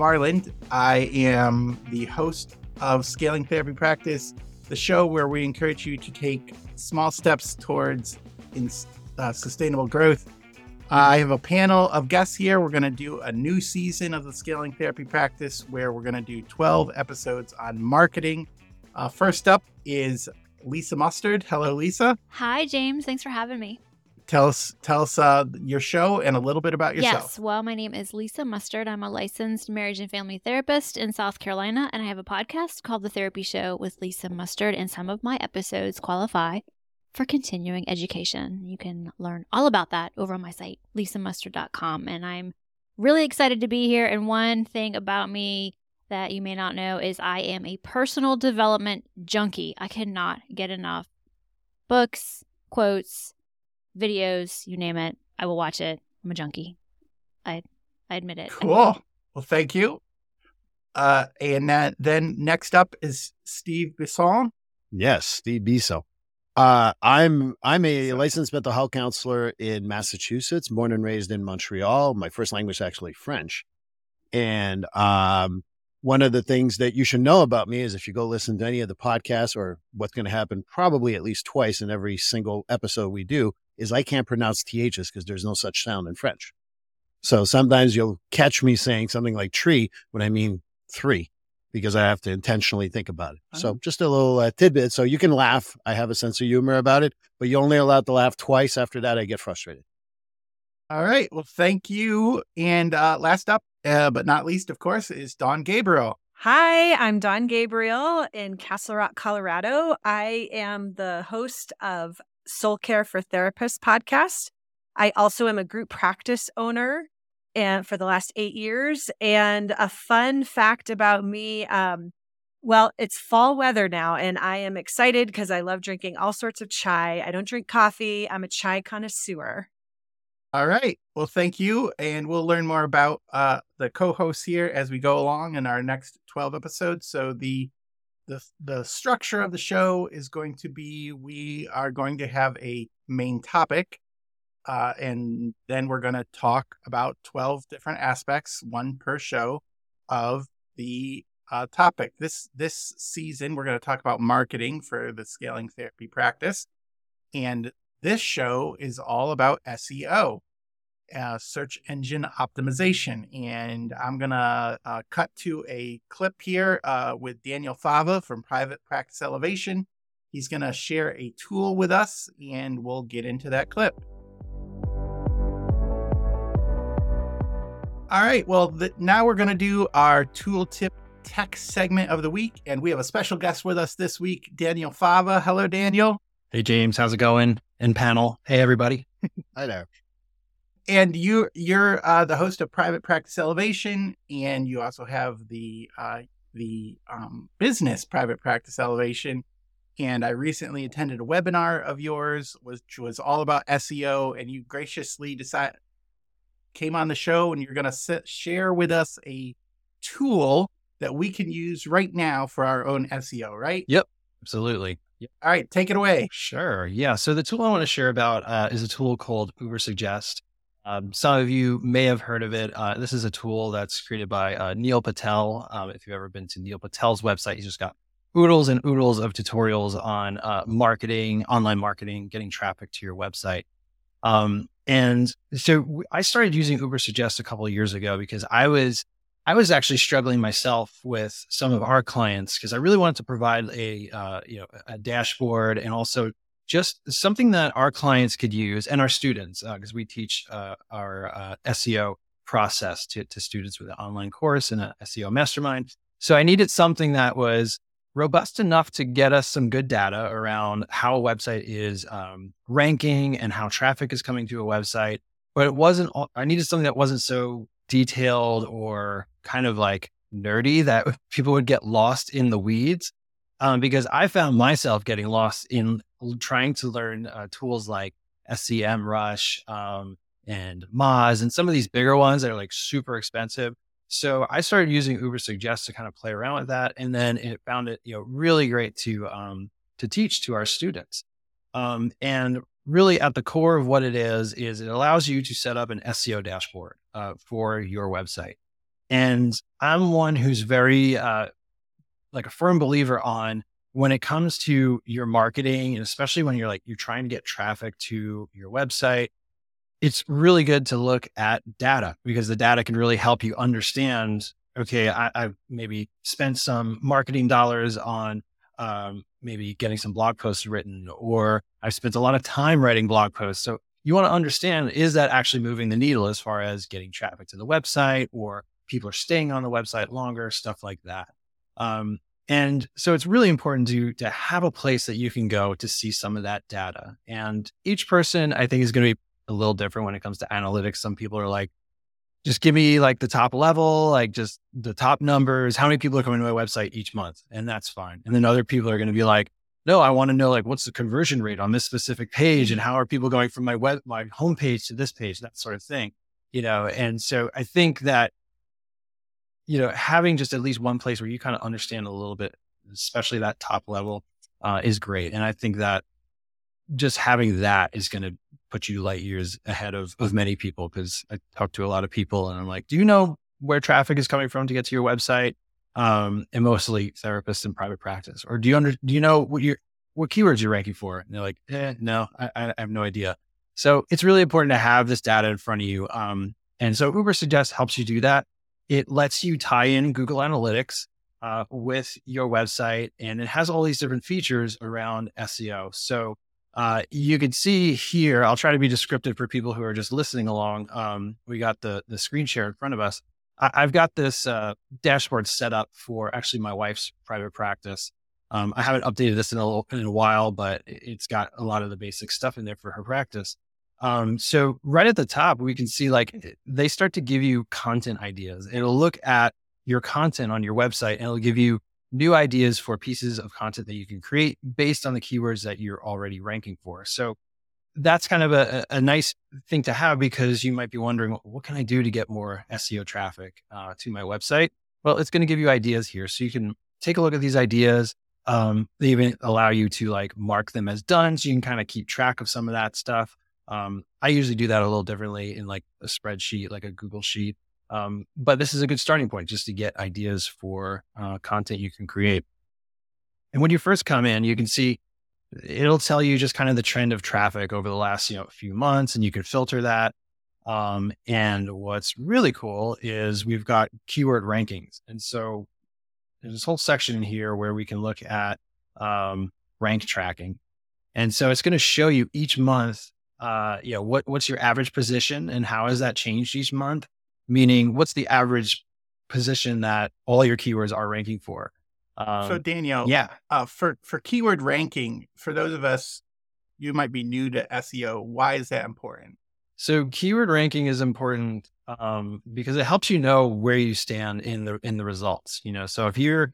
Marland. I am the host of Scaling Therapy Practice, the show where we encourage you to take small steps towards in, uh, sustainable growth. I have a panel of guests here. We're going to do a new season of the Scaling Therapy Practice where we're going to do 12 episodes on marketing. Uh, first up is Lisa Mustard. Hello, Lisa. Hi, James. Thanks for having me. Tell us, tell us uh, your show and a little bit about yourself. Yes. Well, my name is Lisa Mustard. I'm a licensed marriage and family therapist in South Carolina, and I have a podcast called The Therapy Show with Lisa Mustard. And some of my episodes qualify for continuing education. You can learn all about that over on my site, lisamustard.com. And I'm really excited to be here. And one thing about me that you may not know is I am a personal development junkie. I cannot get enough books, quotes, videos, you name it. I will watch it. I'm a junkie. I I admit it. Cool. Well, thank you. Uh, and that, then next up is Steve Bisson. Yes, Steve Bisson. Uh, I'm I'm a licensed mental health counselor in Massachusetts, born and raised in Montreal. My first language is actually French, and um, one of the things that you should know about me is if you go listen to any of the podcasts or what's going to happen probably at least twice in every single episode we do is I can't pronounce THs because there's no such sound in French. So sometimes you'll catch me saying something like tree when I mean three because I have to intentionally think about it. So just a little uh, tidbit. So you can laugh. I have a sense of humor about it, but you're only allowed to laugh twice. After that, I get frustrated. All right. Well, thank you. And uh, last up, uh, but not least, of course, is Dawn Gabriel. Hi, I'm Dawn Gabriel in Castle Rock, Colorado. I am the host of Soul Care for Therapists podcast. I also am a group practice owner and for the last eight years. And a fun fact about me, um, well, it's fall weather now, and I am excited because I love drinking all sorts of chai. I don't drink coffee. I'm a chai connoisseur. All right. Well, thank you. And we'll learn more about uh, the co hosts here as we go along in our next 12 episodes. So, the the the structure of the show is going to be we are going to have a main topic uh, and then we're going to talk about 12 different aspects one per show of the uh, topic. This this season we're going to talk about marketing for the scaling therapy practice and this show is all about seo uh, search engine optimization. And I'm going to uh, cut to a clip here uh, with Daniel Fava from Private Practice Elevation. He's going to share a tool with us, and we'll get into that clip. All right. Well, the, now we're going to do our tooltip tech segment of the week. And we have a special guest with us this week, Daniel Fava. Hello, Daniel. Hey, James. How's it going? And panel. Hey, everybody. Hi there and you you're uh, the host of Private Practice Elevation, and you also have the uh, the um, business Private Practice Elevation. And I recently attended a webinar of yours, which was all about SEO, and you graciously decided came on the show, and you're going to share with us a tool that we can use right now for our own SEO, right? Yep, absolutely. Yep. All right, take it away. Sure. Yeah. So the tool I want to share about uh, is a tool called Ubersuggest. Um, some of you may have heard of it. Uh, this is a tool that's created by uh, Neil Patel. Um, if you've ever been to Neil Patel's website, he's just got oodles and oodles of tutorials on uh, marketing, online marketing, getting traffic to your website. Um, and so I started using Ubersuggest a couple of years ago because I was I was actually struggling myself with some of our clients because I really wanted to provide a uh, you know a dashboard and also just something that our clients could use and our students, because uh, we teach uh, our uh, SEO process to, to students with an online course and a SEO mastermind. So I needed something that was robust enough to get us some good data around how a website is um, ranking and how traffic is coming to a website. But it wasn't, I needed something that wasn't so detailed or kind of like nerdy that people would get lost in the weeds um, because I found myself getting lost in trying to learn uh, tools like SEMrush um, and Moz and some of these bigger ones that are like super expensive. So I started using Uber Ubersuggest to kind of play around with that, and then it found it you know really great to um, to teach to our students. Um, and really, at the core of what it is is it allows you to set up an SEO dashboard uh, for your website. And I'm one who's very, uh, like a firm believer on when it comes to your marketing, and especially when you're like, you're trying to get traffic to your website, it's really good to look at data because the data can really help you understand okay, I, have maybe spent some marketing dollars on um, maybe getting some blog posts written, or I've spent a lot of time writing blog posts. So you want to understand is that actually moving the needle as far as getting traffic to the website or people are staying on the website longer, stuff like that. Um, and so it's really important to to have a place that you can go to see some of that data. And each person I think is going to be a little different when it comes to analytics. Some people are like, just give me like the top level, like just the top numbers, how many people are coming to my website each month, and that's fine. And then other people are going to be like, no, I want to know like what's the conversion rate on this specific page, and mm-hmm. how are people going from my web my homepage to this page, that sort of thing, you know. And so I think that you know having just at least one place where you kind of understand a little bit, especially that top level, uh, is great. And I think that just having that is going to put you light years ahead of, of many people because I talk to a lot of people and I'm like, do you know where traffic is coming from to get to your website? Um, and mostly therapists in private practice. Or do you under, do you know what your, what keywords you're ranking for? And they're like, eh, no, I, I have no idea. So it's really important to have this data in front of you. Um, and so Ubersuggest helps you do that. It lets you tie in Google Analytics uh, with your website, and it has all these different features around SEO. So uh, you can see here, I'll try to be descriptive for people who are just listening along. Um, we got the, the screen share in front of us. I, have got this uh, dashboard set up for actually my wife's private practice. Um, I haven't updated this in a, in a while, but it's got a lot of the basic stuff in there for her practice. Um, so right at the top, we can see like they start to give you content ideas. It'll look at your content on your website and it'll give you new ideas for pieces of content that you can create based on the keywords that you're already ranking for. So that's kind of a, a nice thing to have because you might be wondering, what can I do to get more SEO traffic uh, to my website? Well, it's going to give you ideas here. So you can take a look at these ideas. Um, they even allow you to like mark them as done. So you can kind of keep track of some of that stuff. Um, I usually do that a little differently in like a spreadsheet, like a Google sheet. Um, but this is a good starting point just to get ideas for uh, content you can create. And when you first come in, you can see it'll tell you just kind of the trend of traffic over the last you know few months, and you can filter that. Um, and what's really cool is we've got keyword rankings, and so there's this whole section in here where we can look at um, rank tracking, and so it's going to show you each month, uh, you know, what what's your average position and how has that changed each month meaning what's the average position that all your keywords are ranking for. Um, so Daniel, yeah, uh, for for keyword ranking, for those of us you might be new to SEO, why is that important? So keyword ranking is important um, because it helps you know where you stand in the in the results. You know, so if you're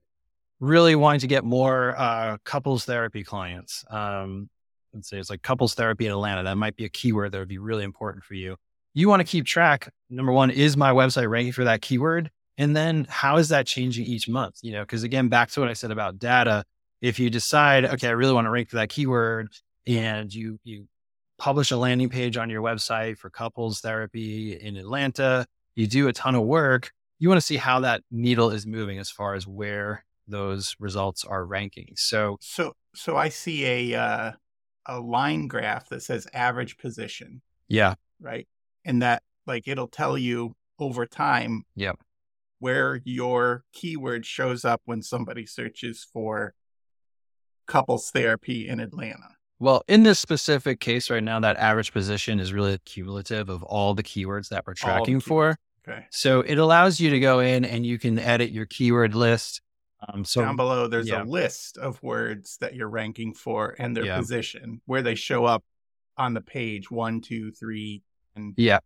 really wanting to get more uh, couples therapy clients, um, let's say it's like couples therapy in Atlanta, that might be a keyword that would be really important for you you want to keep track. Number one, is my website ranking for that keyword? And then how is that changing each month? You know, because again, back to what I said about data, if you decide, okay, I really want to rank for that keyword and you, you publish a landing page on your website for couples therapy in Atlanta, you do a ton of work, you want to see how that needle is moving as far as where those results are ranking. So, so, so I see a, uh, a line graph that says average position. Yeah. Right and that like it'll tell you over time yep. where your keyword shows up when somebody searches for couples therapy in Atlanta. Well, in this specific case right now, that average position is really cumulative of all the keywords that we're tracking for. Okay. So it allows you to go in and you can edit your keyword list. Um, so down below, there's yeah. a list of words that you're ranking for and their yeah. position, where they show up on the page one, two, three, and yeah,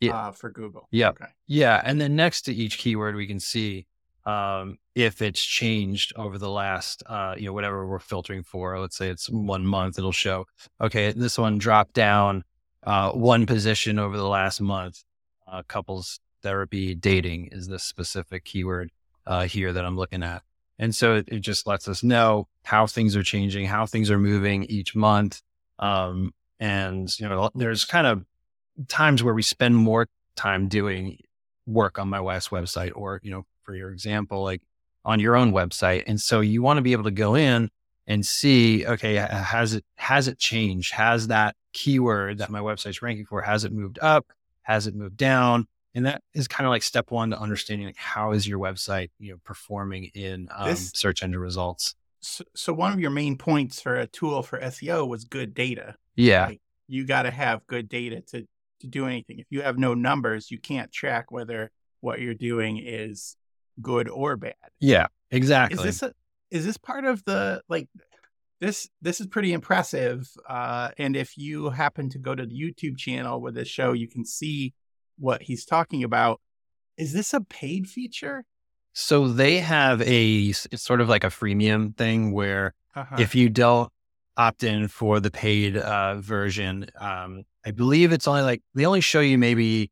yeah. Uh, for Google. Yeah, okay. yeah, and then next to each keyword, we can see um, if it's changed over the last, uh, you know, whatever we're filtering for. Let's say it's one month, it'll show. Okay, this one dropped down uh, one position over the last month. Uh, couples therapy dating is the specific keyword uh, here that I'm looking at. And so it, it, just lets us know how things are changing, how things are moving each month. Um, and, you know, there's kind of times where we spend more time doing work on my wife's website or, you know, for your example, like on your own website. And so you want to be able to go in and see, okay, has it, has it changed? Has that keyword that my website's ranking for, has it moved up? Has it moved down? And that is kind of like step one to understanding like how is your website, you know, performing in um, this, search engine results. So, so, one of your main points for a tool for SEO was good data. Yeah. Like you got to have good data to to do anything. If you have no numbers, you can't track whether what you're doing is good or bad. Yeah, exactly. Is this a, is this part of the like this this is pretty impressive uh and if you happen to go to the YouTube channel with this show you can see what he's talking about. Is this a paid feature? So they have a it's sort of like a freemium thing where uh-huh. if you don't opt in for the paid uh, version, um, I believe it's only like they only show you maybe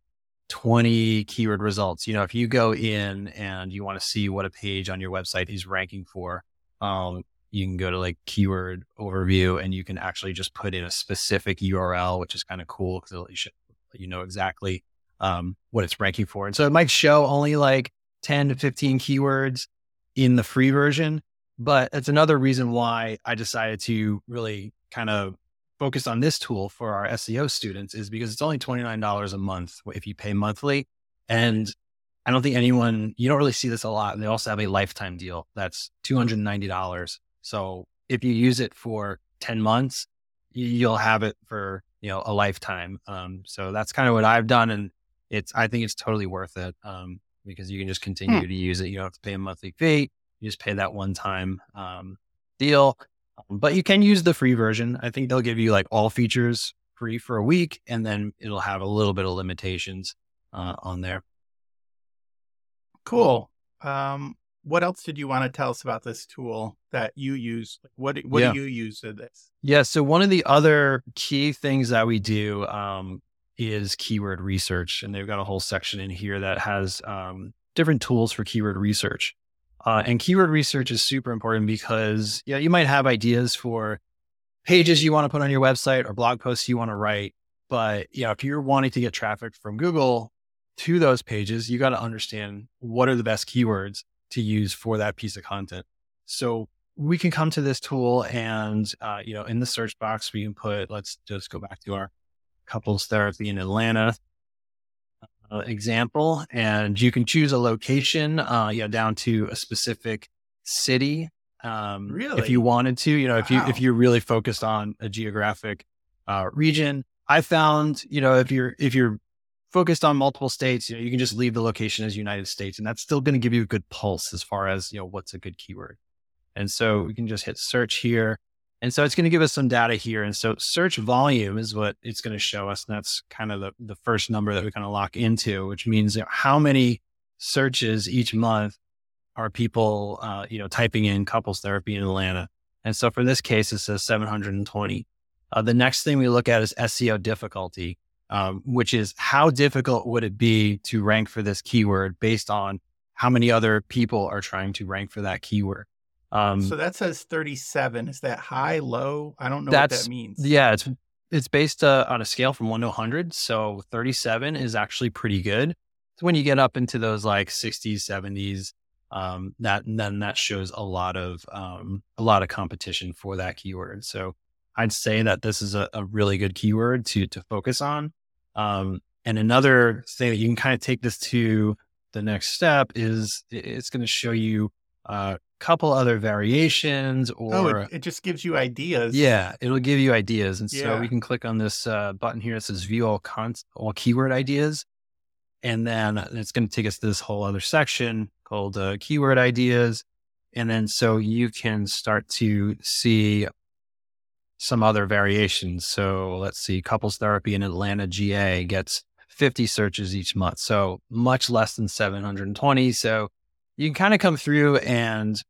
20 keyword results. You know, if you go in and you want to see what a page on your website is ranking for, um, you can go to like keyword overview and you can actually just put in a specific URL, which is kind of cool because it'll let you know exactly um, what it's ranking for. And so it might show only like 10 to 15 keywords in the free version. But it's another reason why I decided to really kind of focus on this tool for our SEO students is because it's only $29 a month if you pay monthly. And I don't think anyone, you don't really see this a lot. And they also have a lifetime deal that's $290. So if you use it for 10 months, you'll have it for, you know, a lifetime. Um, so that's kind of what I've done. And it's, I think it's totally worth it. Um, because you can just continue hmm. to use it. You don't have to pay a monthly fee. You just pay that one time, um, deal. Um, but you can use the free version. I think they'll give you like all features free for a week, and then it'll have a little bit of limitations uh, on there. Cool. Um, what else did you want to tell us about this tool that you use? What what yeah. do you use for this? Yeah. So one of the other key things that we do um, is keyword research, and they've got a whole section in here that has um, different tools for keyword research. Uh, and keyword research is super important because yeah, you might have ideas for pages you want to put on your website or blog posts you want to write. But yeah, if you're wanting to get traffic from Google to those pages, you got to understand what are the best keywords to use for that piece of content. So we can come to this tool and, uh, you know, in the search box, we can put, let's just go back to our couples therapy in Atlanta uh, example, and you can choose a location, uh, you know, down to a specific city. Um, really, if you wanted to, you know, if wow. you if you're really focused on a geographic uh, region, I found, you know, if you're if you're focused on multiple states, you know, you can just leave the location as United States, and that's still going to give you a good pulse as far as you know what's a good keyword. And so we can just hit search here. And so it's going to give us some data here. And so search volume is what it's going to show us. And that's kind of the, the first number that we kind of lock into, which means you know, how many searches each month are people, uh, you know, typing in couples therapy in Atlanta. And so for this case, it says 720. Uh, the next thing we look at is SEO difficulty, um, which is how difficult would it be to rank for this keyword based on how many other people are trying to rank for that keyword. Um, so that says 37. Is that high, low? I don't know what that means. Yeah, it's it's based uh, on a scale from 1 to 100. So 37 is actually pretty good. So when you get up into those like 60s, 70s, um, that then that shows a lot of um, a lot of competition for that keyword. So I'd say that this is a, a really good keyword to to focus on. Um, and another thing that you can kind of take this to the next step is it's going to show you uh, couple other variations or oh, it, it, just gives you ideas yeah it'll give you ideas and yeah. so we can click on this uh, button here that says view all con- all keyword ideas and then it's going to take us to this whole other section called uh, keyword ideas and then so you can start to see some other variations so let's see couples therapy in atlanta ga gets 50 searches each month so much less than 720 so you can kind of come through and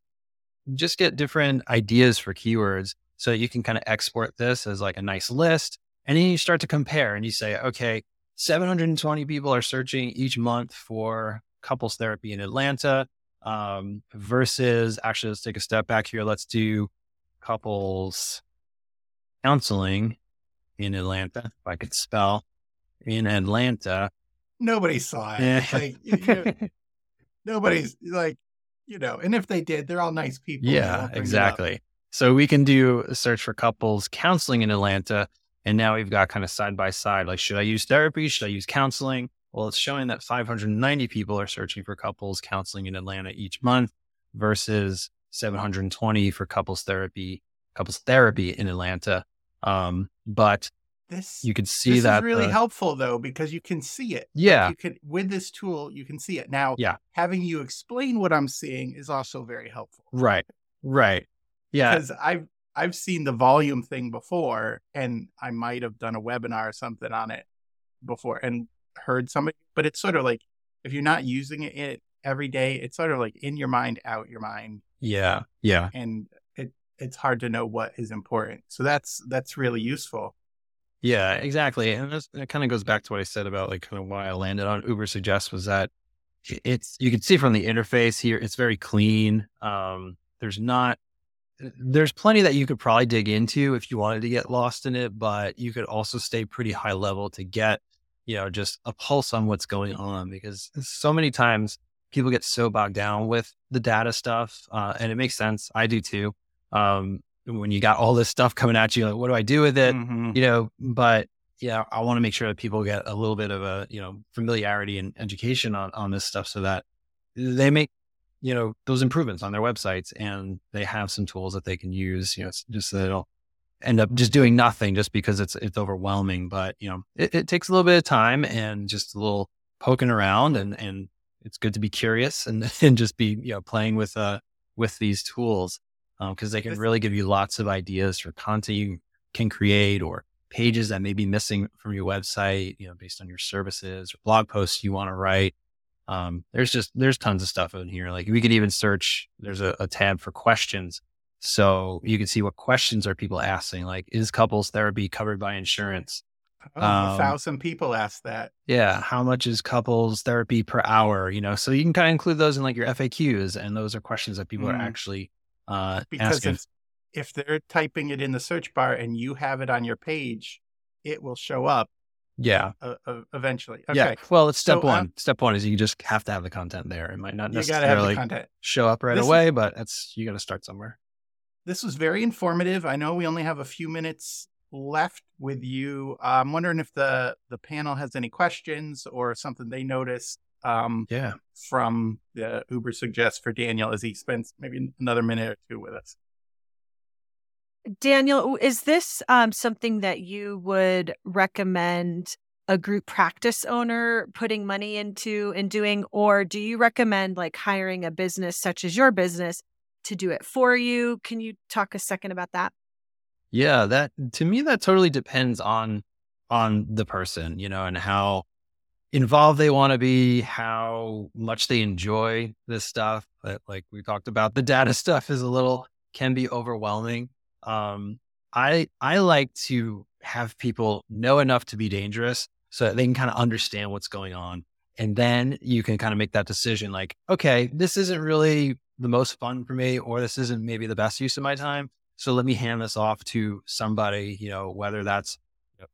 just get different ideas for keywords so you can kind of export this as like a nice list. And then you start to compare and you say, okay, 720 people are searching each month for couples therapy in Atlanta um, versus actually, let's take a step back here. Let's do couples counseling in Atlanta, if I could spell in Atlanta. nobody saw it. Like, you- nobody's like, you know, and if they did, they're all nice people. Yeah, won't bring it up. exactly. So we can do a search for couples counseling in Atlanta. And now we've got kind of side by side like, should I use therapy? Should I use counseling? Well, it's showing that 590 people are searching for couples counseling in Atlanta each month versus 720 for couples therapy, couples therapy in Atlanta. Um, but This you could see this that is really the- helpful though because you can see it. Yeah. You can with this tool, you can see it. Now, Yeah. having you explain what I'm seeing is also very helpful. Right. Right. Yeah. Because I've I've seen the volume thing before and I might have done a webinar or something on it before and heard somebody, but it's sort of like if you're not using it every day, it's sort of like in your mind, out your mind. Yeah. Yeah. And it it's hard to know what is important. So that's that's really useful. Yeah, exactly. And this, it kind of goes back to what I said about like kind of why I landed on Ubersuggest was that it's you can see from the interface here, it's very clean. Um, there's not there's plenty that you could probably dig into if you wanted to get lost in it, but you could also stay pretty high level to get, you know, just a pulse on what's going on because so many times people get so bogged down with the data stuff. Uh, and it makes sense. I do too. Um, when you got all this stuff coming at you, like, what do I do with it? Mhm. you know, but yeah, I want to make sure that people get a little bit of a, you know, familiarity and education on, on this stuff so that they make, you know, those improvements on their websites and they have some tools that they can use, you know, just so they don't end up just doing nothing just because it's, it's overwhelming. But, you know, it, it takes a little bit of time and just a little poking around and, and it's good to be curious and, and just be, you know, playing with, uh, with these tools. Um, cause they can really give you lots of ideas for content you can create or pages that may be missing from your website, you know, based on your services or blog posts you want to write. Um, there's just there's tons of stuff in here. Like we could even search. There's a, a tab for questions, so you can see what questions are people asking. Like, is couples therapy covered by insurance? Oh, a Um, thousand people asked that. Yeah, how much is couples therapy per hour? You know, so you can kind of include those in like your FAQs, and those are questions that people Mm. are actually uh, Because if, if they're typing it in the search bar and you have it on your page, it will show up Yeah, uh, uh, eventually. Okay. Yeah. Well, it's step So, um, one. step one is you just have to have the content there. It might not You have the necessarily show up right This is- away, but that's you got to start somewhere. This was very informative. I know we only have a few minutes left with you. I'm wondering if the the panel has any questions or something they noticed um, Yeah. from the Uber suggests for Daniel as he spends maybe another minute or two with us. Daniel, is this um, something that you would recommend a group practice owner putting money into and doing, or do you recommend like hiring a business such as your business to do it for you? Can you talk a second about that? Yeah, that to me that totally depends on on the person, you know, and how involved they want to be, how much they enjoy this stuff. But like we talked about, the data stuff is a little can be overwhelming. Um, I I like to have people know enough to be dangerous so that they can kind of understand what's going on. And then you can kind of make that decision like, okay, this isn't really the most fun for me, or this isn't maybe the best use of my time. So let me hand this off to somebody, you know, whether that's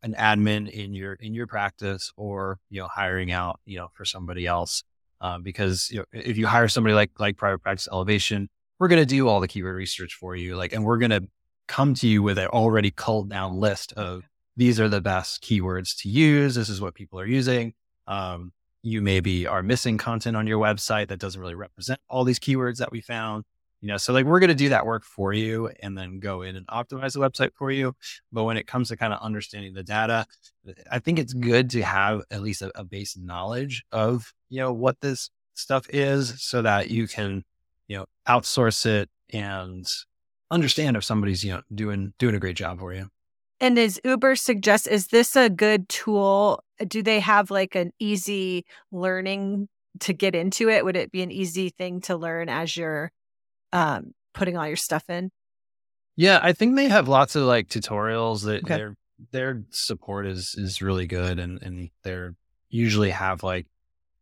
an admin in your in your practice or you know hiring out, you know, for somebody else. Um, because you know, if you hire somebody like like Private Practice Elevation, we're going to do all the keyword research for you, like, and we're going to come to you with an already culled down list of these are the best keywords to use. This is what people are using. Um, you maybe are missing content on your website that doesn't really represent all these keywords that we found you know so like we're going to do that work for you and then go in and optimize the website for you but when it comes to kind of understanding the data eh, i think it's good to have at least a, a base knowledge of you know what this stuff is so that you can you know outsource it and understand if somebody's you know doing doing a great job for you And is Ubersuggest is this a good tool? Do they have like an easy learning to get into it? Would it be an easy thing to learn as you're um, putting all your stuff in? Yeah, I think they have lots of like tutorials that Okay. their their support is is really good and and they're usually have like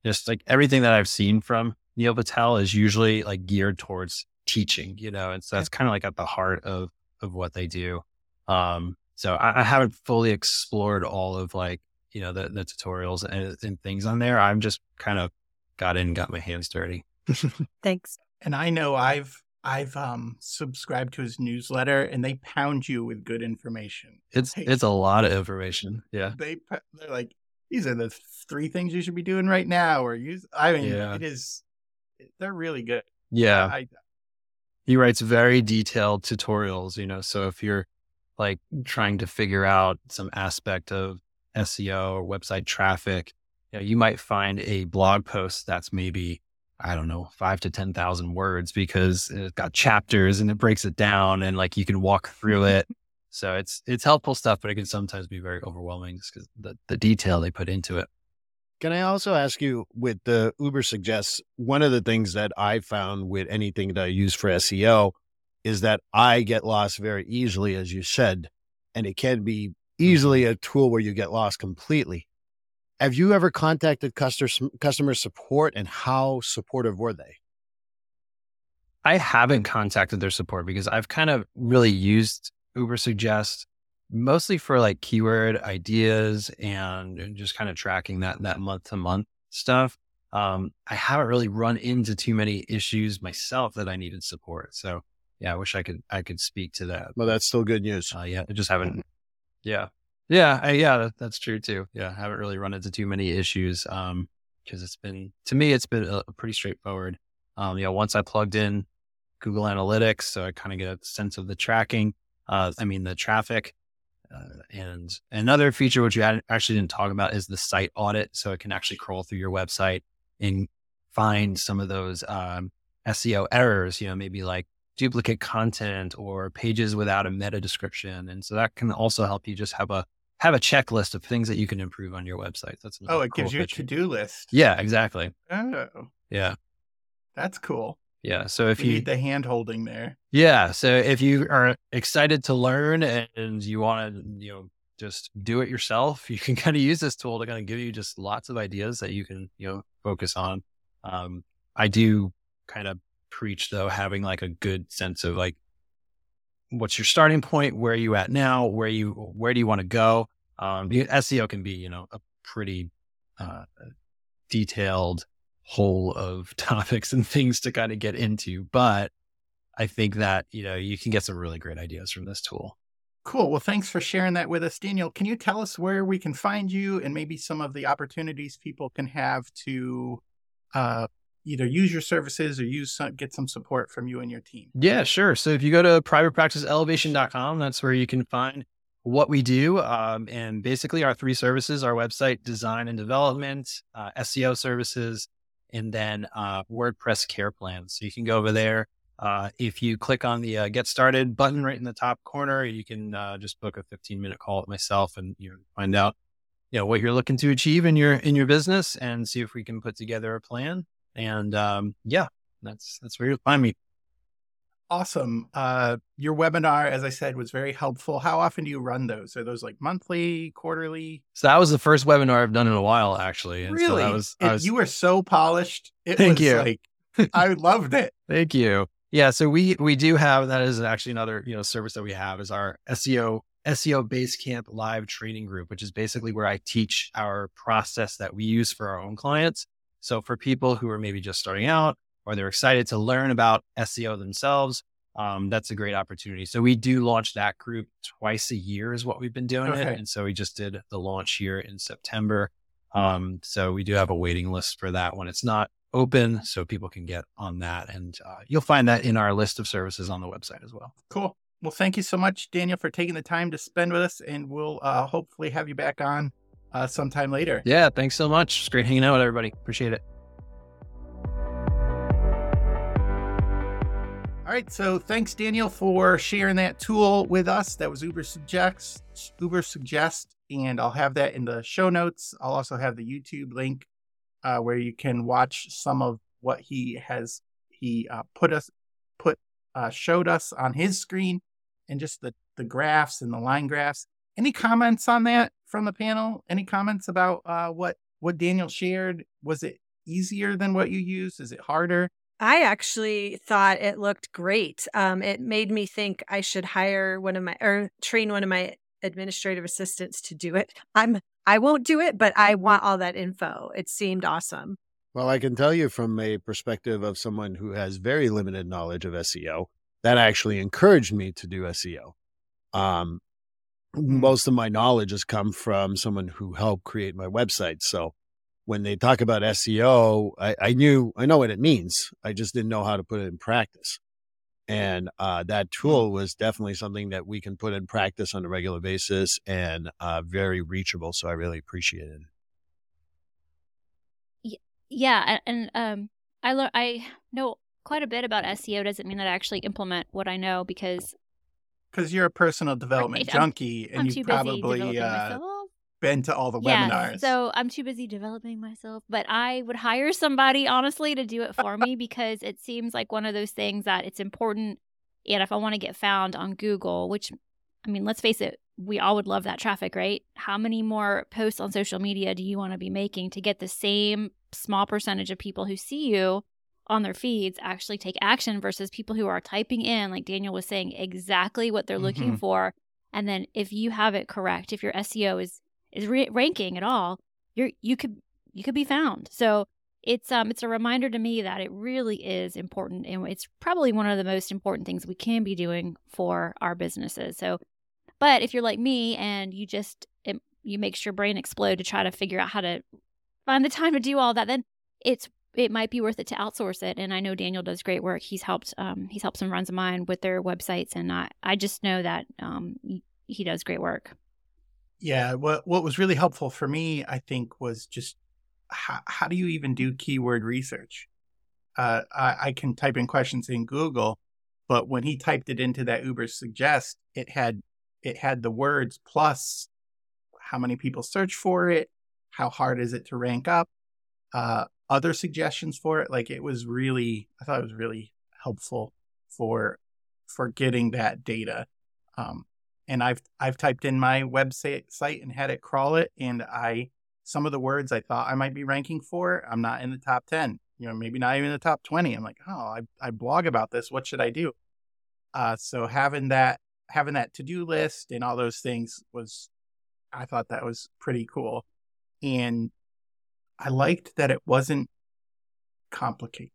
just like everything that I've seen from Neil Patel is usually like geared towards teaching, you know, and so that's kind of like at the heart of of what they do. Um so I, I haven't fully explored all of like you know, the, the tutorials and, and things on there. I'm just kind of got in, got my hands dirty. Thanks. And I know I've I've um subscribed to his newsletter and they pound you with good information. It's it's a lot of information. Yeah. they they're like these are the three things you should be doing right now or use I mean Yeah. it is they're really good. Yeah. I, he writes very detailed tutorials, you know. So if you're like trying to figure out some aspect of SEO or website traffic, you know, you might find a blog post that's maybe, I don't know, five to 10,000 words because it's got chapters and it breaks it down and like you can walk through mm-hmm. it. So it's, it's helpful stuff, but it can sometimes be very overwhelming just because the, the detail they put into it. Can I also ask you with the Uber suggests, one of the things that I found with anything that I use for SEO is that I get lost very easily, as you said, and it can be easily mm-hmm. a tool where you get lost completely. Have you ever contacted customer customer support and how supportive were they? I haven't contacted their support because I've kind of really used Ubersuggest mostly for like keyword ideas and and just kind of tracking that that month to month stuff. Um, I haven't really run into too many issues myself that I needed support. So yeah, I wish I could I could speak to that. Well, that's still good news. Uh, yeah, I just haven't. Yeah, yeah, I, yeah. That, that's true too. Yeah, I haven't really run into too many issues. Um, because it's been to me, it's been a, a pretty straightforward. Um, you know, once I plugged in Google Analytics, so I kind of get a sense of the tracking. Uh, I mean the traffic. Uh, and another feature which we actually didn't talk about is the site audit. So it can actually crawl through your website and find some of those um, SEO errors. You know, maybe like duplicate content or pages without a meta description. And so that can also help you just have a have a checklist of things that you can improve on your website. That's oh, it gives cool you a to-do list. Yeah, exactly. Oh, Yeah. that's cool. Yeah. So if we you need the hand holding there. Yeah. So if you are excited to learn and you want to, you know, just do it yourself, you can kind of use this tool to kind of give you just lots of ideas that you can, you know, focus on. Um, I do kind of preach though, having like a good sense of like, what's your starting point? Where are you at now? Where you, where do you want to go? Um, SEO can be, you know, a pretty, uh, detailed whole of topics and things to kind of get into, but I think that, you know, you can get some really great ideas from this tool. Cool. Well, thanks for sharing that with us, Daniel. Can you tell us where we can find you and maybe some of the opportunities people can have to uh, either use your services or use some, get some support from you and your team? Yeah, sure. So if you go to privatepracticeelevation.com, that's where you can find what we do. Um, and basically our three services, our website design and development, uh, SEO services, and then uh, WordPress care plans. So you can go over there. Uh, if you click on the uh, get started button right in the top corner, you can uh, just book a 15 minute call with myself and you know, find out, you know, what you're looking to achieve in your, in your business and see if we can put together a plan. And um, yeah, that's, that's where you'll find me. Awesome. Uh, your webinar, as I said, was very helpful. How often do you run those? Are those like monthly, quarterly? So that was the first webinar I've done in a while, actually. And so really? that was, It- I was you were so polished. It Thank was you. like I loved it. thank you. Yeah. So we, we do have, that is actually another, you know, service that we have is our SEO, SEO Basecamp live training group, which is basically where I teach our process that we use for our own clients. So for people who are maybe just starting out or they're excited to learn about SEO themselves, um, that's a great opportunity. So we do launch that group twice a year is what we've been doing it. And so we just did the launch here in September. Um, so we do have a waiting list for that when it's not open so people can get on that. And uh, you'll find that in our list of services on the website as well. Cool. Well, thank you so much, Daniel, for taking the time to spend with us, and we'll uh, hopefully have you back on uh, sometime later. Yeah. Thanks so much. It's great hanging out with everybody. Appreciate it. All right. So thanks, Daniel, for sharing that tool with us. That was Ubersuggest, Uber Suggest, and I'll have that in the show notes. I'll also have the YouTube link uh, where you can watch some of what he has he uh, put us put uh, showed us on his screen, and just the the graphs and the line graphs. Any comments on that from the panel? Any comments about uh, what what Daniel shared? Was it easier than what you used? Is it harder? I actually thought it looked great. Um, it made me think I should hire one of my or train one of my administrative assistants to do it. I'm I won't do it, but I want all that info. It seemed awesome. Well, I can tell you from a perspective of someone who has very limited knowledge of SEO, that actually encouraged me to do SEO. Um. Most of my knowledge has come from someone who helped create my website. So when they talk about SEO, I, I knew I know what it means. I just didn't know how to put it in practice. And uh, that tool was definitely something that we can put in practice on a regular basis and uh, very reachable. So I really appreciate it. Yeah, and um, I lear- I know quite a bit about SEO. Doesn't mean that I actually implement what I know because Because you're a personal development Right, I'm- junkie and I'm you've probably uh, been to all the Yes, webinars. so I'm too busy developing myself, but I would hire somebody honestly to do it for me because it seems like one of those things that it's important. And if I want to get found on Google, which I mean, let's face it, we all would love that traffic, right? How many more posts on social media do you want to be making to get the same small percentage of people who see you on their feeds actually take action versus people who are typing in, like Daniel was saying, exactly what they're looking Mhm. for. And then if you have it correct, if your SEO is is re- ranking at all, you're you could you could be found. So it's um it's a reminder to me that it really is important, and it's probably one of the most important things we can be doing for our businesses. So, but if you're like me and you just it, you makes your brain explode to try to figure out how to find the time to do all that, then it's it might be worth it to outsource it. And I know Daniel does great work. He's helped um he's helped some friends of mine with their websites, and I I just know that um he, does great work. Yeah, what what was really helpful for me, I think, was just how, how do you even do keyword research? Uh, I, I can type in questions in Google, but when he typed it into that Ubersuggest, it had it had the words plus how many people search for it, how hard is it to rank up, uh, other suggestions for it. Like it was really, I thought it was really helpful for for getting that data. Um, and I've I've typed in my website site and had it crawl it, and I some of the words I thought I might be ranking for, I'm not in the top ten. You know, maybe not even the top twenty. I'm like, oh, I I blog about this. What should I do? Uh, so having that having that to do list and all those things was, I thought that was pretty cool, and I liked that it wasn't complicated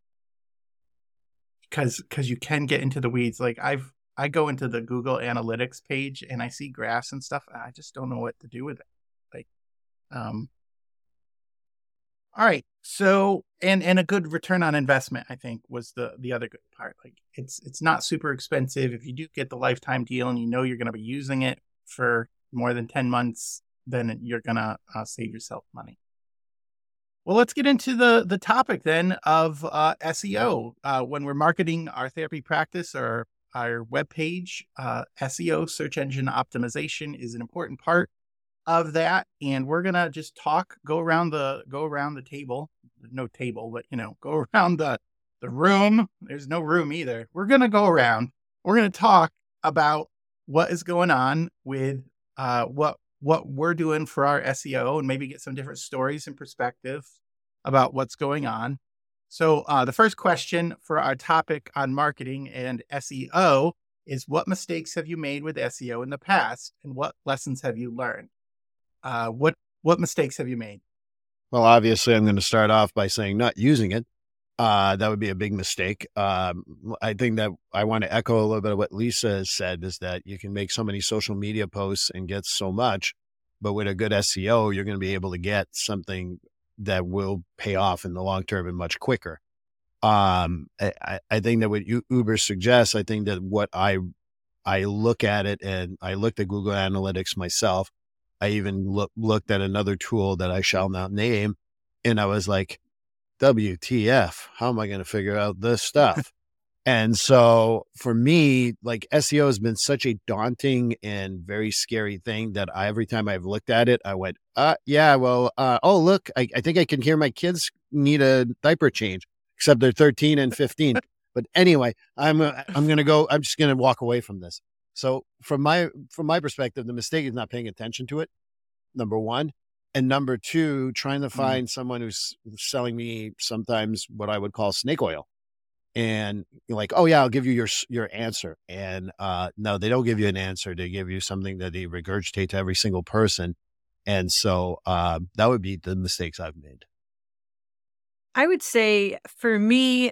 because because you can get into the weeds. Like I've I go into the Google Analytics page and I see graphs and stuff. And I just don't know what to do with it. Like, um, all right. So and and a good return on investment, I think, was the the other good part. Like it's it's not super expensive if you do get the lifetime deal and you know you're going to be using it for more than ten months. Then you're gonna uh, save yourself money. Well, let's get into the the topic then of uh, SEO. Uh, when we're marketing our therapy practice or our webpage, uh, SEO, search engine optimization, is an important part of that. And we're gonna just talk, go around the go around the table. No table, but you know, go around the the room. There's no room either. We're gonna go around. We're gonna talk about what is going on with uh, what what we're doing for our SEO and maybe get some different stories and perspective about what's going on. So, uh, the first question for our topic on marketing and SEO is what mistakes have you made with SEO in the past and what lessons have you learned? Uh, what what mistakes have you made? Well, obviously, I'm going to start off by saying not using it. Uh, that would be a big mistake. Um, I think that I want to echo a little bit of what Lisa said is that you can make so many social media posts and get so much, but with a good SEO, you're going to be able to get something that will pay off in the long term and much quicker. Um, I, I think that what Uber suggests, I think that what I I look at it and I looked at Google Analytics myself. I even look, looked at another tool that I shall not name, and I was like, WTF, how am I going to figure out this stuff? and so for me, like SEO has been such a daunting and very scary thing that I, every time I've looked at it, I went, uh, yeah, well, uh, oh, look, I, I think I can hear my kids need a diaper change, except they're 13 and 15. but anyway, I'm, uh, I'm going to go, I'm just going to walk away from this. So from my, from my perspective, the mistake is not paying attention to it. Number one and number two, trying to find mm. someone who's selling me sometimes what I would call snake oil. and you're like, oh yeah, I'll give you your your answer. And uh, no, they don't give you an answer. They give you something that they regurgitate to every single person. And so uh, that would be the mistakes I've made. I would say for me,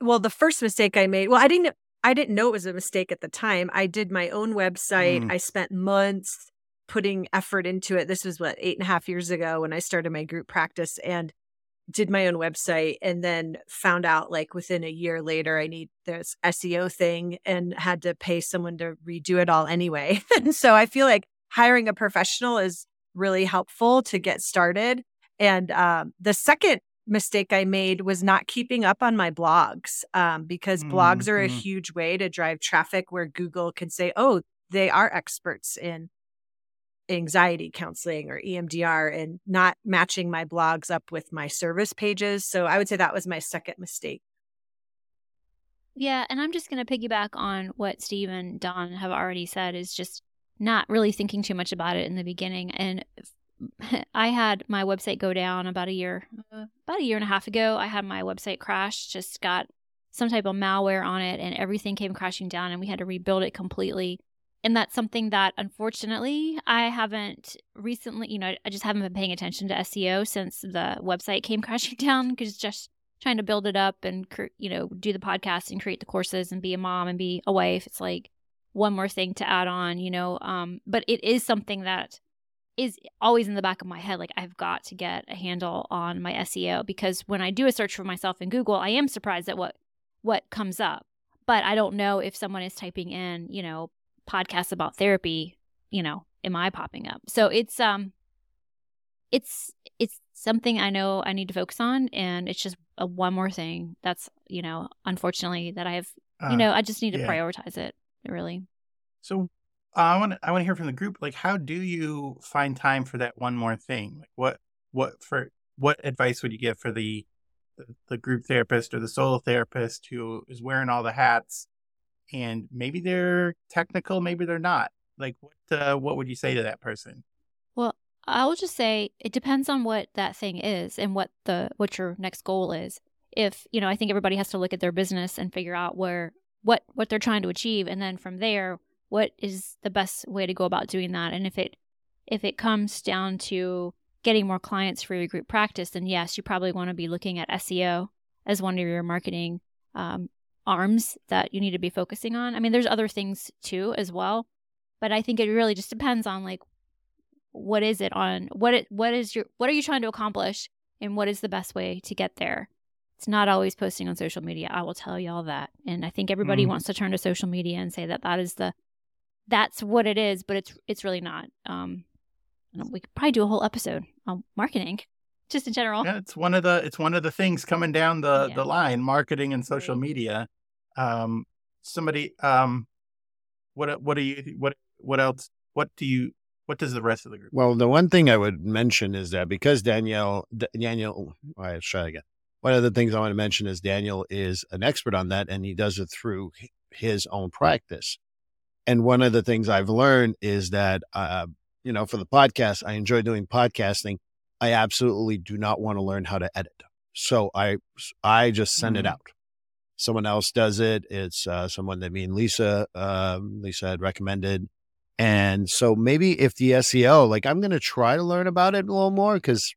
well, the first mistake I made, well, I didn't I didn't know it was a mistake at the time. I did my own website. Mm. I spent months putting effort into it. This was what eight and a half years ago when I started my group practice and did my own website and then found out like within a year later I need this SEO thing and had to pay someone to redo it all anyway. and so I feel like hiring a professional is really helpful to get started. And um, the second mistake I made was not keeping up on my blogs um, because mm-hmm. blogs are a mm-hmm. huge way to drive traffic where Google can say, oh, they are experts in anxiety counseling or EMDR and not matching my blogs up with my service pages. So I would say that was my second mistake. Yeah, and I'm just going to piggyback on what Steve and Dawn have already said is just not really thinking too much about it in the beginning and I had my website go down about a year, uh, about a year and a half ago. I had my website crash, just got some type of malware on it, and everything came crashing down, and we had to rebuild it completely. And that's something that unfortunately I haven't recently, you know, I just haven't been paying attention to SEO since the website came crashing down because just trying to build it up and, you know, do the podcast and create the courses and be a mom and be a wife. It's like one more thing to add on, you know. Um, but it is something that is always in the back of my head like I've got to get a handle on my SEO because when I do a search for myself in Google, I am surprised at what what comes up. But I don't know if someone is typing in, you know, podcasts about therapy, you know, am I popping up? So it's um it's it's something I know I need to focus on and it's just a one more thing that's, you know, unfortunately that I've uh, you know, I just need to yeah. prioritize it really. So uh, I want to I want to hear from the group. Like, how do you find time for that one more thing? Like, what what for what advice would you give for the the group therapist or the solo therapist who is wearing all the hats, and maybe they're technical, maybe they're not. Like, what uh, what would you say to that person? Well, I will just say it depends on what that thing is and what the what your next goal is. If you know, I think everybody has to look at their business and figure out where what what they're trying to achieve, and then from there what is the best way to go about doing that and if it if it comes down to getting more clients for your group practice then yes you probably want to be looking at seo as one of your marketing um, arms that you need to be focusing on i mean there's other things too as well but i think it really just depends on like what is it on what it what is your what are you trying to accomplish and what is the best way to get there it's not always posting on social media i will tell you all that and i think everybody mm. wants to turn to social media and say that that is the that's what it is, but it's it's really not. Um, we could probably do a whole episode on marketing, just in general. Yeah, it's one of the it's one of the things coming down the yeah. the line: marketing and social media. Um, somebody, um, what what do you what what else? What do you what does the rest of the group? Well, the one thing I would mention is that because Danielle Daniel, all right, let's try again. One of the things I want to mention is Daniel is an expert on that, and he does it through his own practice. And one of the things I've learned is that, uh, you know, for the podcast, I enjoy doing podcasting. I absolutely do not want to learn how to edit. So I, I just send mm-hmm. it out. Someone else does it. It's uh, someone that me and Lisa, uh, Lisa had recommended. And so maybe if the SEO, like I'm going to try to learn about it a little more because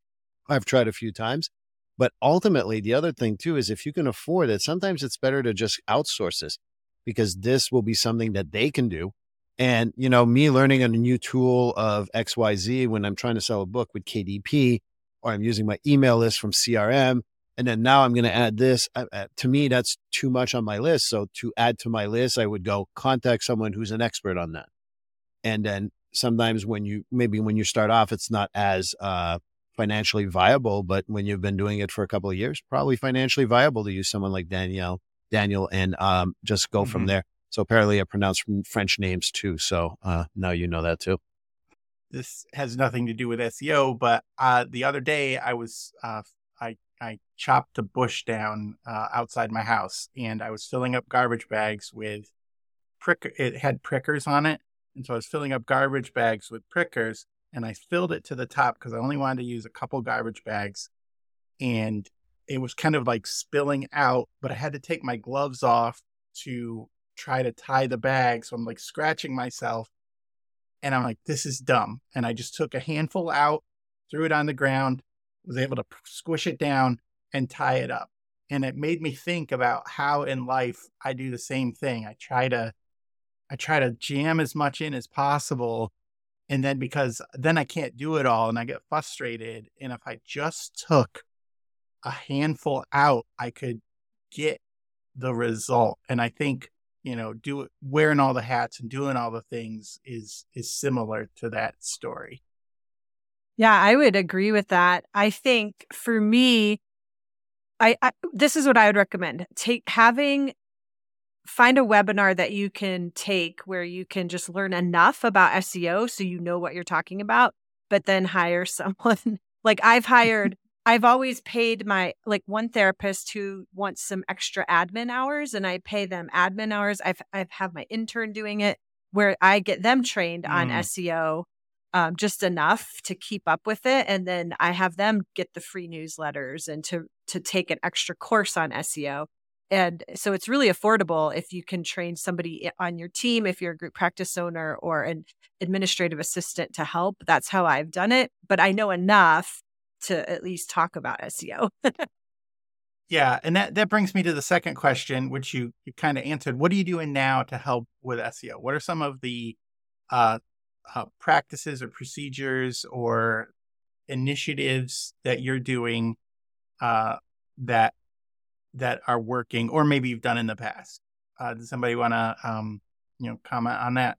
I've tried a few times. But ultimately, the other thing too is if you can afford it, sometimes it's better to just outsource this because this will be something that they can do. And, you know, me learning a new tool of XYZ when I'm trying to sell a book with KDP, or I'm using my email list from CRM, and then now I'm going to add this. Uh, uh, to me, that's too much on my list. So to add to my list, I would go contact someone who's an expert on that. And then sometimes when you, maybe when you start off, it's not as uh, financially viable, but when you've been doing it for a couple of years, probably financially viable to use someone like Danielle Daniel, and um, just go mm-hmm. from there. So apparently, I pronounce French names too. So uh, now you know that too. This has nothing to do with SEO, but uh, the other day I was uh, I I chopped a bush down uh, outside my house, and I was filling up garbage bags with prick. It had prickers on it, and so I was filling up garbage bags with prickers, and I filled it to the top because I only wanted to use a couple garbage bags, and it was kind of like spilling out, but I had to take my gloves off to try to tie the bag. So I'm like scratching myself. And I'm like, this is dumb. And I just took a handful out, threw it on the ground, was able to squish it down and tie it up. And it made me think about how in life I do the same thing. I try to I try to jam as much in as possible. And then because then I can't do it all and I get frustrated. And if I just took a handful out, I could get the result. And I think, you know, do wearing all the hats and doing all the things is is similar to that story. Yeah, I would agree with that. I think for me, I, I this is what I would recommend. Take having find a webinar that you can take where you can just learn enough about SEO so you know what you're talking about, but then hire someone. like I've hired I've always paid my like one therapist who wants some extra admin hours and I pay them admin hours. I've I've have my intern doing it where I get them trained on Mm. SEO um, just enough to keep up with it and then I have them get the free newsletters and to to take an extra course on SEO. And so it's really affordable if you can train somebody on your team if you're a group practice owner or an administrative assistant to help. That's how I've done it, but I know enough to at least talk about SEO. Yeah, and that that brings me to the second question, which you you kind of answered. What are you doing now to help with SEO? What are some of the uh, uh, practices or procedures or initiatives that you're doing uh, that that are working, or maybe you've done in the past? Uh, does somebody want to um, you know comment on that?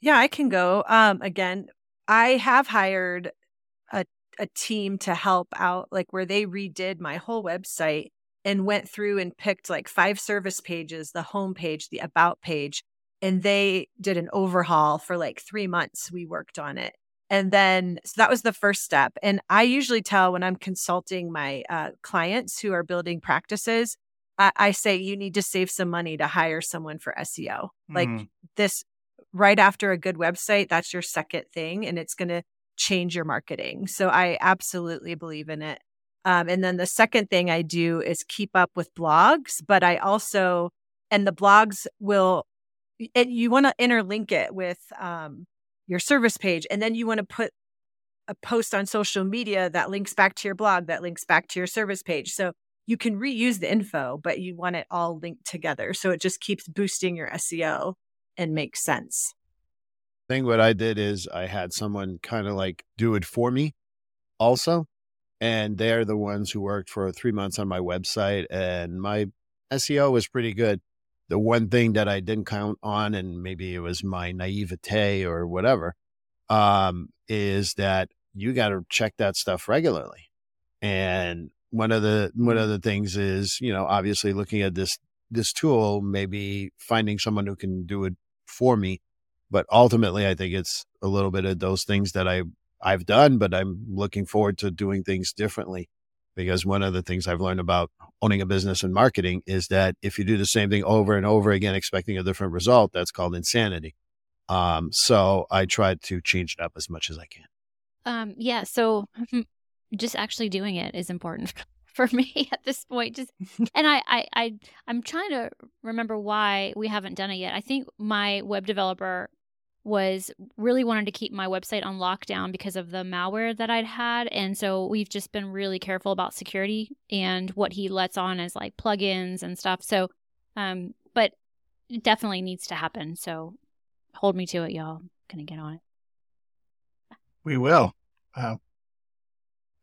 Yeah, I can go. Um, again, I have hired a a team to help out, like where they redid my whole website and went through and picked like five service pages, the home page, the about page, and they did an overhaul for like three months. We worked on it. And then, so that was the first step. And I usually tell when I'm consulting my uh, clients who are building practices, I, I say, you need to save some money to hire someone for SEO. Like Mhm. this right after a good website, that's your second thing, and it's going to change your marketing. So I absolutely believe in it. Um, and then the second thing I do is keep up with blogs, but I also, and the blogs will, and you want to interlink it with um, your service page, and then you want to put a post on social media that links back to your blog, that links back to your service page. So you can reuse the info, but you want it all linked together. So it just keeps boosting your SEO and makes sense. thing what I did is I had someone kind of like do it for me also. And they're the ones who worked for three months on my website and my SEO was pretty good. The one thing that I didn't count on, and maybe it was my naivete or whatever, um, is that you got to check that stuff regularly. And one of the one of the things is, you know, obviously looking at this this tool, maybe finding someone who can do it for me but ultimately i think it's a little bit of those things that i i've done but i'm looking forward to doing things differently because one of the things i've learned about owning a business and marketing is that if you do the same thing over and over again expecting a different result that's called insanity um, so i try to change it up as much as i can Um, yeah, so just actually doing it is important for me at this point. Just and I, I, I I'm trying to remember why we haven't done it yet. I think my web developer was really wanted to keep my website on lockdown because of the malware that I'd had. And so we've just been really careful about security and what he lets on as like plugins and stuff. So um but it definitely needs to happen. So hold me to it, y'all. Gonna get on it. We will. Uh,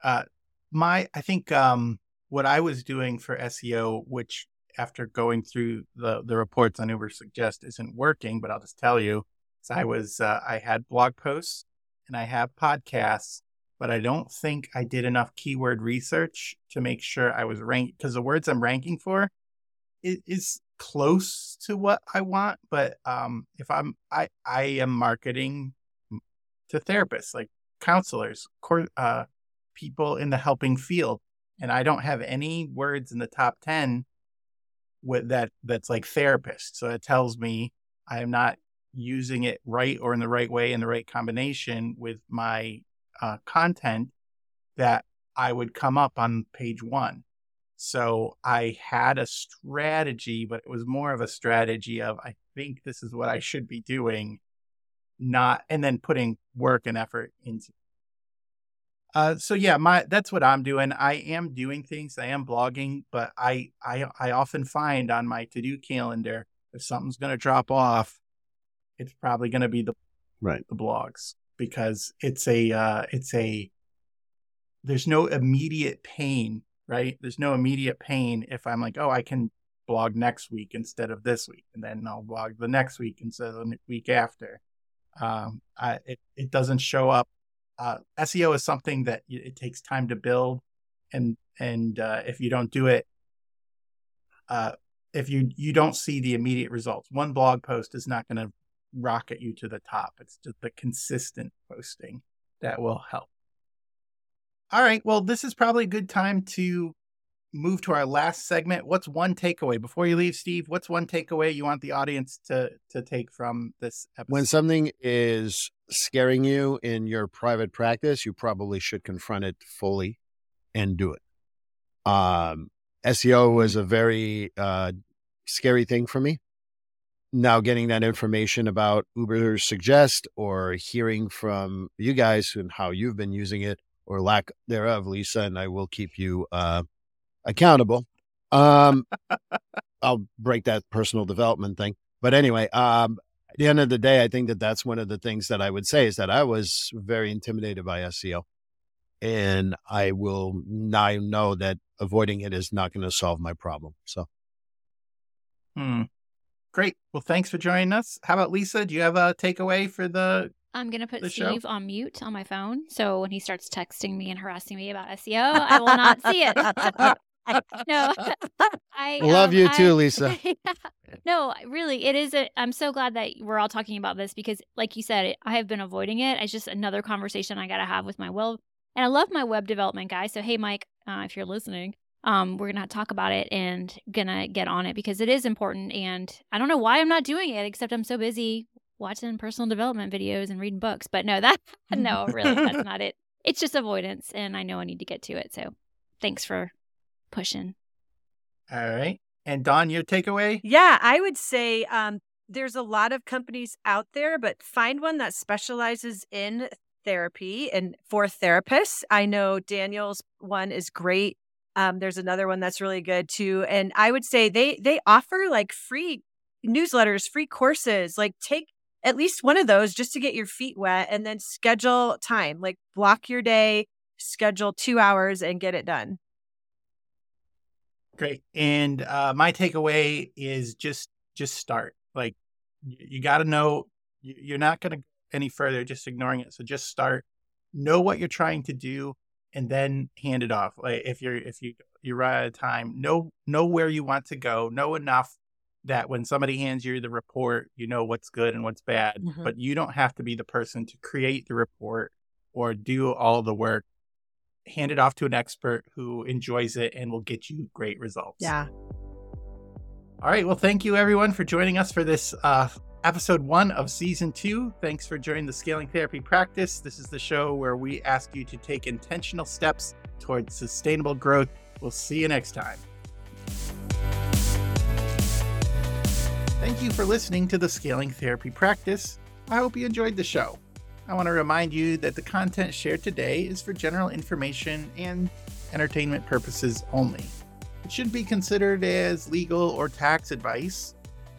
uh, my, I think um, what I was doing for SEO, which after going through the the reports on Ubersuggest isn't working, but I'll just tell you, is I was uh, I had blog posts and I have podcasts, but I don't think I did enough keyword research to make sure I was ranked because the words I'm ranking for is, is close to what I want, but um, if I'm I I am marketing to therapists like counselors, cor- uh, people in the helping field, and I don't have any words in the top ten with that that's like therapist. So it tells me I am not using it right or in the right way in the right combination with my uh, content that I would come up on page one. So I had a strategy, but it was more of a strategy of I think this is what I should be doing, not and then putting work and effort into. Uh, so yeah, my that's what I'm doing. I am doing things. I am blogging, but I I I often find on my to do calendar if something's going to drop off, it's probably going to be the right the blogs because it's a uh, it's a there's no immediate pain right? There's no immediate pain if I'm like, oh, I can blog next week instead of this week, and then I'll blog the next week instead of the week after. Um, I, it it doesn't show up. Uh, SEO is something that it takes time to build, and and uh, if you don't do it, uh, if you you don't see the immediate results, one blog post is not going to rocket you to the top. It's just the consistent posting that will help. All right. Well, this is probably a good time to move to our last segment. What's one takeaway before you leave, Steve? What's one takeaway you want the audience to to take from this episode? When something is scaring you in your private practice, you probably should confront it fully and do it. Um, SEO was a very uh, scary thing for me. Now, getting that information about Ubersuggest or hearing from you guys and how you've been using it or lack thereof, Lisa, and I will keep you uh, accountable. Um, I'll break that personal development thing. But anyway, um, at the end of the day, I think that that's one of the things that I would say is that I was very intimidated by SEO. And I will now know that avoiding it is not going to solve my problem. So, hmm. Great. Well, thanks for joining us. How about Lisa? Do you have a takeaway for the I'm gonna put Steve show? on mute on my phone, so when he starts texting me and harassing me about SEO, I will not see it. no, I love um, you too, I, Lisa. No, really, it is. A, I'm so glad that we're all talking about this because, like you said, I have been avoiding it. It's just another conversation I got to have with my will. And I love my web development guy. So, hey, Mike, uh, if you're listening, um, we're gonna talk about it and gonna get on it because it is important. And I don't know why I'm not doing it, except I'm so busy watching personal development videos and reading books. But no, that no, really, that's not it. It's just avoidance, and I know I need to get to it. So, thanks for pushing. All right, and Dawn, your takeaway? Yeah, I would say um, there's a lot of companies out there, but find one that specializes in therapy and for therapists. I know Daniel's one is great. Um, there's another one that's really good too, and I would say they they offer like free newsletters, free courses. Like take at least one of those just to get your feet wet and then schedule time. Like block your day, schedule two hours and get it done. Great. And uh, my takeaway is just just start. Like you got to know you're not going to any further just ignoring it. So just start. Know what you're trying to do and then hand it off. Like if you're if you you're out of time, know know where you want to go. Know enough that when somebody hands you the report, you know what's good and what's bad, mm-hmm. but you don't have to be the person to create the report or do all the work. Hand it off to an expert who enjoys it and will get you great results. Yeah. All right. Well, thank you everyone for joining us for this uh, episode one of season two. Thanks for joining the Scaling Therapy Practice. This is the show where we ask you to take intentional steps towards sustainable growth. We'll see you next time. Thank you for listening to the Scaling Therapy Practice. I hope you enjoyed the show. I want to remind you that the content shared today is for general information and entertainment purposes only. It should be considered as legal or tax advice.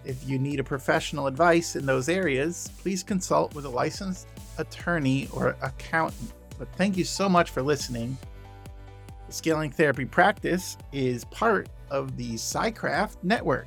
If you need a professional advice in those areas, please consult with a licensed attorney or accountant. But thank you so much for listening. The Scaling Therapy Practice is part of the SciCraft Network.